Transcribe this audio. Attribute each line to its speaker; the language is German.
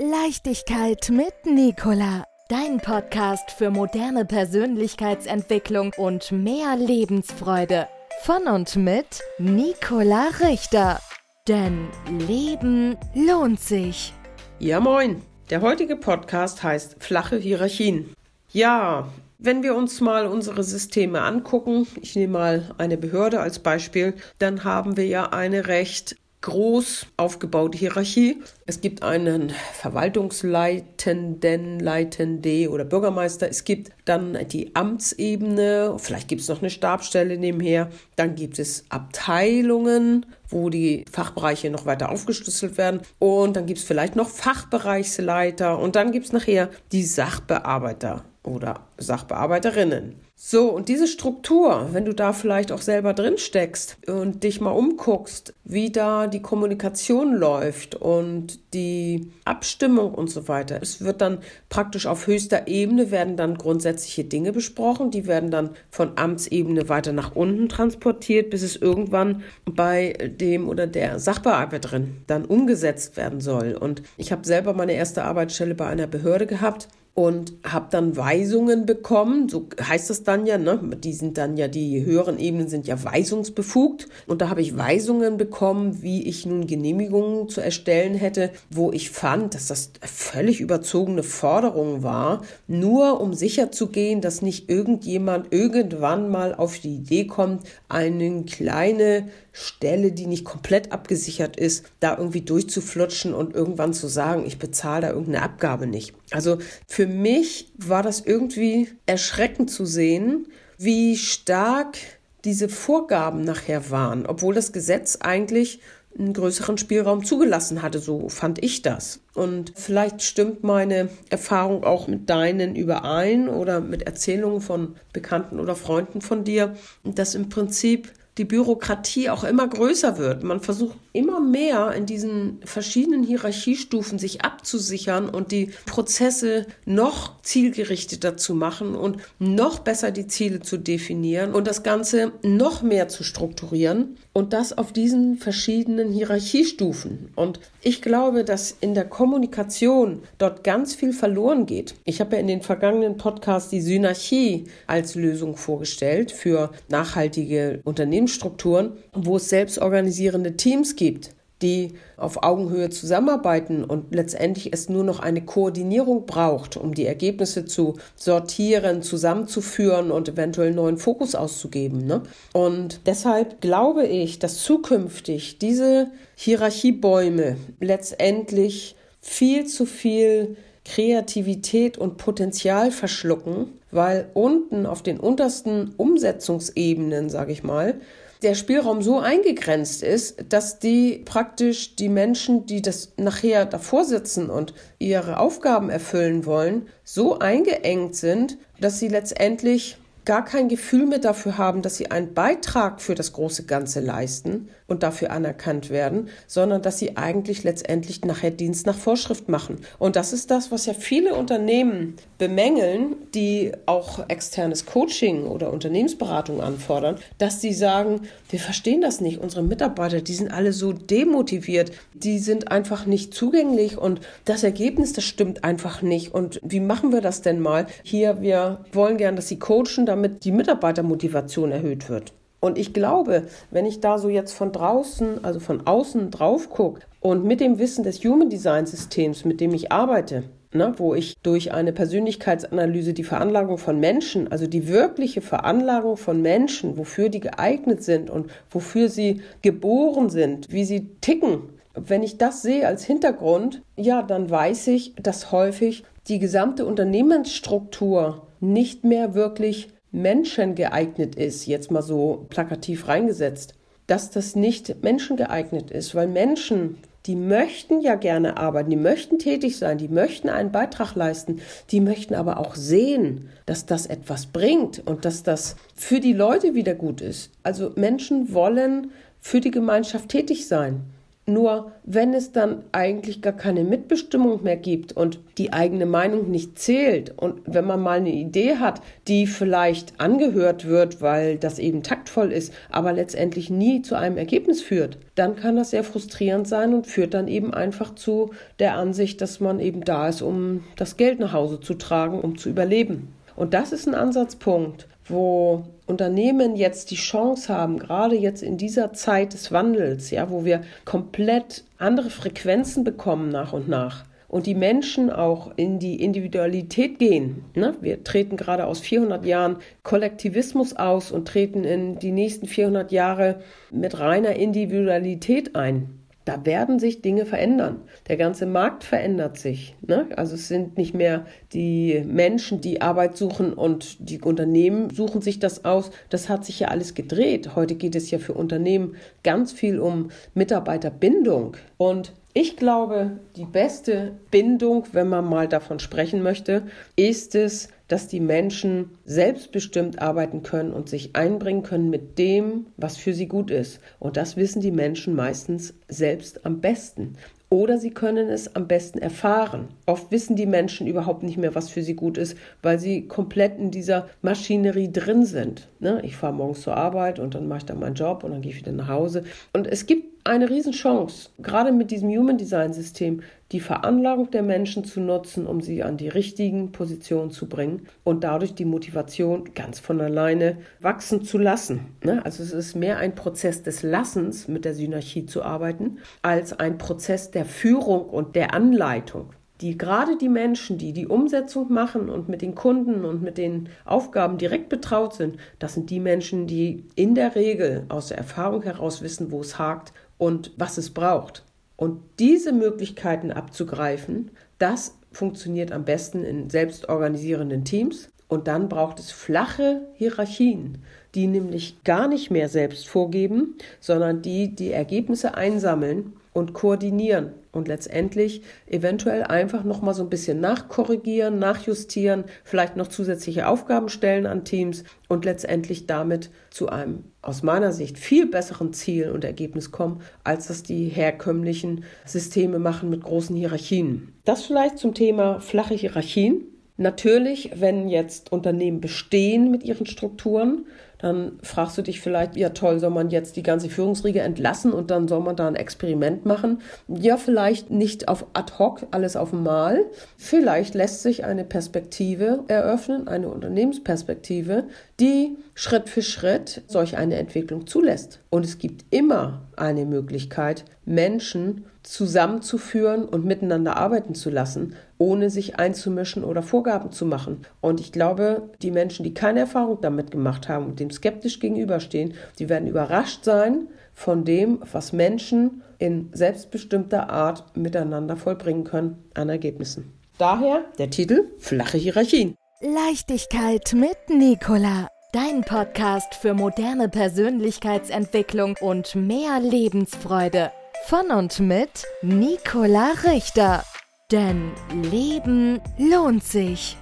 Speaker 1: Leichtigkeit mit Nicola. Dein Podcast für moderne Persönlichkeitsentwicklung und mehr Lebensfreude. Von und mit Nicola Richter. Denn Leben lohnt sich.
Speaker 2: Ja, moin. Der heutige Podcast heißt Flache Hierarchien. Ja, wenn wir uns mal unsere Systeme angucken, ich nehme mal eine Behörde als Beispiel, dann haben wir ja eine recht groß aufgebaute Hierarchie. Es gibt einen Verwaltungsleitenden, Leitende oder Bürgermeister. Es gibt dann die Amtsebene. Vielleicht gibt es noch eine Stabsstelle nebenher. Dann gibt es Abteilungen, wo die Fachbereiche noch weiter aufgeschlüsselt werden. Und dann gibt es vielleicht noch Fachbereichsleiter. Und dann gibt es nachher die Sachbearbeiter oder Sachbearbeiterinnen. So, und diese Struktur, wenn du da vielleicht auch selber drin steckst und dich mal umguckst, wie da die Kommunikation läuft und die Abstimmung und so weiter. Es wird dann praktisch auf höchster Ebene werden dann grundsätzliche Dinge besprochen, die werden dann von Amtsebene weiter nach unten transportiert, bis es irgendwann bei dem oder der Sachbearbeiterin dann umgesetzt werden soll. Und ich habe selber meine erste Arbeitsstelle bei einer Behörde gehabt und habe dann Weisungen bekommen, so heißt das dann ja, ne? Die sind dann ja, die höheren Ebenen sind ja weisungsbefugt und da habe ich Weisungen bekommen, wie ich nun Genehmigungen zu erstellen hätte, wo ich fand, dass das völlig überzogene Forderung war, nur um sicher zu gehen, dass nicht irgendjemand irgendwann mal auf die Idee kommt, eine kleine Stelle, die nicht komplett abgesichert ist, da irgendwie durchzuflutschen und irgendwann zu sagen, ich bezahle da irgendeine Abgabe nicht. Also für mich war das irgendwie erschreckend zu sehen, wie stark diese Vorgaben nachher waren, obwohl das Gesetz eigentlich einen größeren Spielraum zugelassen hatte, so fand ich das. Und vielleicht stimmt meine Erfahrung auch mit deinen überein oder mit Erzählungen von Bekannten oder Freunden von dir, dass im Prinzip die Bürokratie auch immer größer wird. Man versucht immer mehr in diesen verschiedenen Hierarchiestufen sich abzusichern und die Prozesse noch zielgerichteter zu machen und noch besser die Ziele zu definieren und das Ganze noch mehr zu strukturieren und das auf diesen verschiedenen Hierarchiestufen. Und ich glaube, dass in der Kommunikation dort ganz viel verloren geht. Ich habe ja in den vergangenen Podcasts die Synarchie als Lösung vorgestellt für nachhaltige Unternehmensstrukturen, wo es selbstorganisierende Teams gibt die auf Augenhöhe zusammenarbeiten und letztendlich es nur noch eine Koordinierung braucht, um die Ergebnisse zu sortieren, zusammenzuführen und eventuell neuen Fokus auszugeben. Ne? Und deshalb glaube ich, dass zukünftig diese Hierarchiebäume letztendlich viel zu viel Kreativität und Potenzial verschlucken, weil unten auf den untersten Umsetzungsebenen, sage ich mal, der Spielraum so eingegrenzt ist, dass die praktisch die Menschen, die das nachher davor sitzen und ihre Aufgaben erfüllen wollen, so eingeengt sind, dass sie letztendlich gar kein Gefühl mehr dafür haben, dass sie einen Beitrag für das große Ganze leisten und dafür anerkannt werden, sondern dass sie eigentlich letztendlich nachher Dienst nach Vorschrift machen. Und das ist das, was ja viele Unternehmen bemängeln, die auch externes Coaching oder Unternehmensberatung anfordern, dass sie sagen, wir verstehen das nicht, unsere Mitarbeiter, die sind alle so demotiviert, die sind einfach nicht zugänglich und das Ergebnis, das stimmt einfach nicht. Und wie machen wir das denn mal? Hier, wir wollen gern, dass sie coachen, damit damit die Mitarbeitermotivation erhöht wird. Und ich glaube, wenn ich da so jetzt von draußen, also von außen drauf gucke und mit dem Wissen des Human Design Systems, mit dem ich arbeite, ne, wo ich durch eine Persönlichkeitsanalyse die Veranlagung von Menschen, also die wirkliche Veranlagung von Menschen, wofür die geeignet sind und wofür sie geboren sind, wie sie ticken, wenn ich das sehe als Hintergrund, ja, dann weiß ich, dass häufig die gesamte Unternehmensstruktur nicht mehr wirklich menschengeeignet ist, jetzt mal so plakativ reingesetzt, dass das nicht menschengeeignet ist, weil Menschen, die möchten ja gerne arbeiten, die möchten tätig sein, die möchten einen Beitrag leisten, die möchten aber auch sehen, dass das etwas bringt und dass das für die Leute wieder gut ist. Also Menschen wollen für die Gemeinschaft tätig sein. Nur wenn es dann eigentlich gar keine Mitbestimmung mehr gibt und die eigene Meinung nicht zählt und wenn man mal eine Idee hat, die vielleicht angehört wird, weil das eben taktvoll ist, aber letztendlich nie zu einem Ergebnis führt, dann kann das sehr frustrierend sein und führt dann eben einfach zu der Ansicht, dass man eben da ist, um das Geld nach Hause zu tragen, um zu überleben. Und das ist ein Ansatzpunkt, wo Unternehmen jetzt die Chance haben, gerade jetzt in dieser Zeit des Wandels, ja, wo wir komplett andere Frequenzen bekommen nach und nach und die Menschen auch in die Individualität gehen. Ne? Wir treten gerade aus 400 Jahren Kollektivismus aus und treten in die nächsten 400 Jahre mit reiner Individualität ein da werden sich Dinge verändern. Der ganze Markt verändert sich. Ne? Also es sind nicht mehr die Menschen, die Arbeit suchen und die Unternehmen suchen sich das aus. Das hat sich ja alles gedreht. Heute geht es ja für Unternehmen ganz viel um Mitarbeiterbindung. Und ich glaube, die beste Bindung, wenn man mal davon sprechen möchte, ist es, dass die Menschen selbstbestimmt arbeiten können und sich einbringen können mit dem, was für sie gut ist. Und das wissen die Menschen meistens selbst am besten. Oder sie können es am besten erfahren. Oft wissen die Menschen überhaupt nicht mehr, was für sie gut ist, weil sie komplett in dieser Maschinerie drin sind. Ne? Ich fahre morgens zur Arbeit und dann mache ich dann meinen Job und dann gehe ich wieder nach Hause. Und es gibt eine Riesenchance, gerade mit diesem Human Design System, die Veranlagung der Menschen zu nutzen, um sie an die richtigen Positionen zu bringen und dadurch die Motivation ganz von alleine wachsen zu lassen. Ne? Also es ist mehr ein Prozess des Lassens, mit der Synarchie zu arbeiten, als ein Prozess der Führung und der Anleitung die gerade die Menschen, die die Umsetzung machen und mit den Kunden und mit den Aufgaben direkt betraut sind, das sind die Menschen, die in der Regel aus der Erfahrung heraus wissen, wo es hakt und was es braucht. Und diese Möglichkeiten abzugreifen, das funktioniert am besten in selbstorganisierenden Teams. Und dann braucht es flache Hierarchien, die nämlich gar nicht mehr selbst vorgeben, sondern die die Ergebnisse einsammeln und koordinieren und letztendlich eventuell einfach noch mal so ein bisschen nachkorrigieren, nachjustieren, vielleicht noch zusätzliche Aufgaben stellen an Teams und letztendlich damit zu einem aus meiner Sicht viel besseren Ziel und Ergebnis kommen, als das die herkömmlichen Systeme machen mit großen Hierarchien. Das vielleicht zum Thema flache Hierarchien. Natürlich, wenn jetzt Unternehmen bestehen mit ihren Strukturen, dann fragst du dich vielleicht, ja toll, soll man jetzt die ganze Führungsriege entlassen und dann soll man da ein Experiment machen? Ja, vielleicht nicht auf ad hoc, alles auf einmal. Vielleicht lässt sich eine Perspektive eröffnen, eine Unternehmensperspektive, die Schritt für Schritt solch eine Entwicklung zulässt. Und es gibt immer eine Möglichkeit, Menschen zusammenzuführen und miteinander arbeiten zu lassen, ohne sich einzumischen oder Vorgaben zu machen. Und ich glaube, die Menschen, die keine Erfahrung damit gemacht haben und dem skeptisch gegenüberstehen, die werden überrascht sein von dem, was Menschen in selbstbestimmter Art miteinander vollbringen können an Ergebnissen. Daher der Titel Flache Hierarchien.
Speaker 1: Leichtigkeit mit Nicola. Dein Podcast für moderne Persönlichkeitsentwicklung und mehr Lebensfreude. Von und mit Nicola Richter. Denn Leben lohnt sich.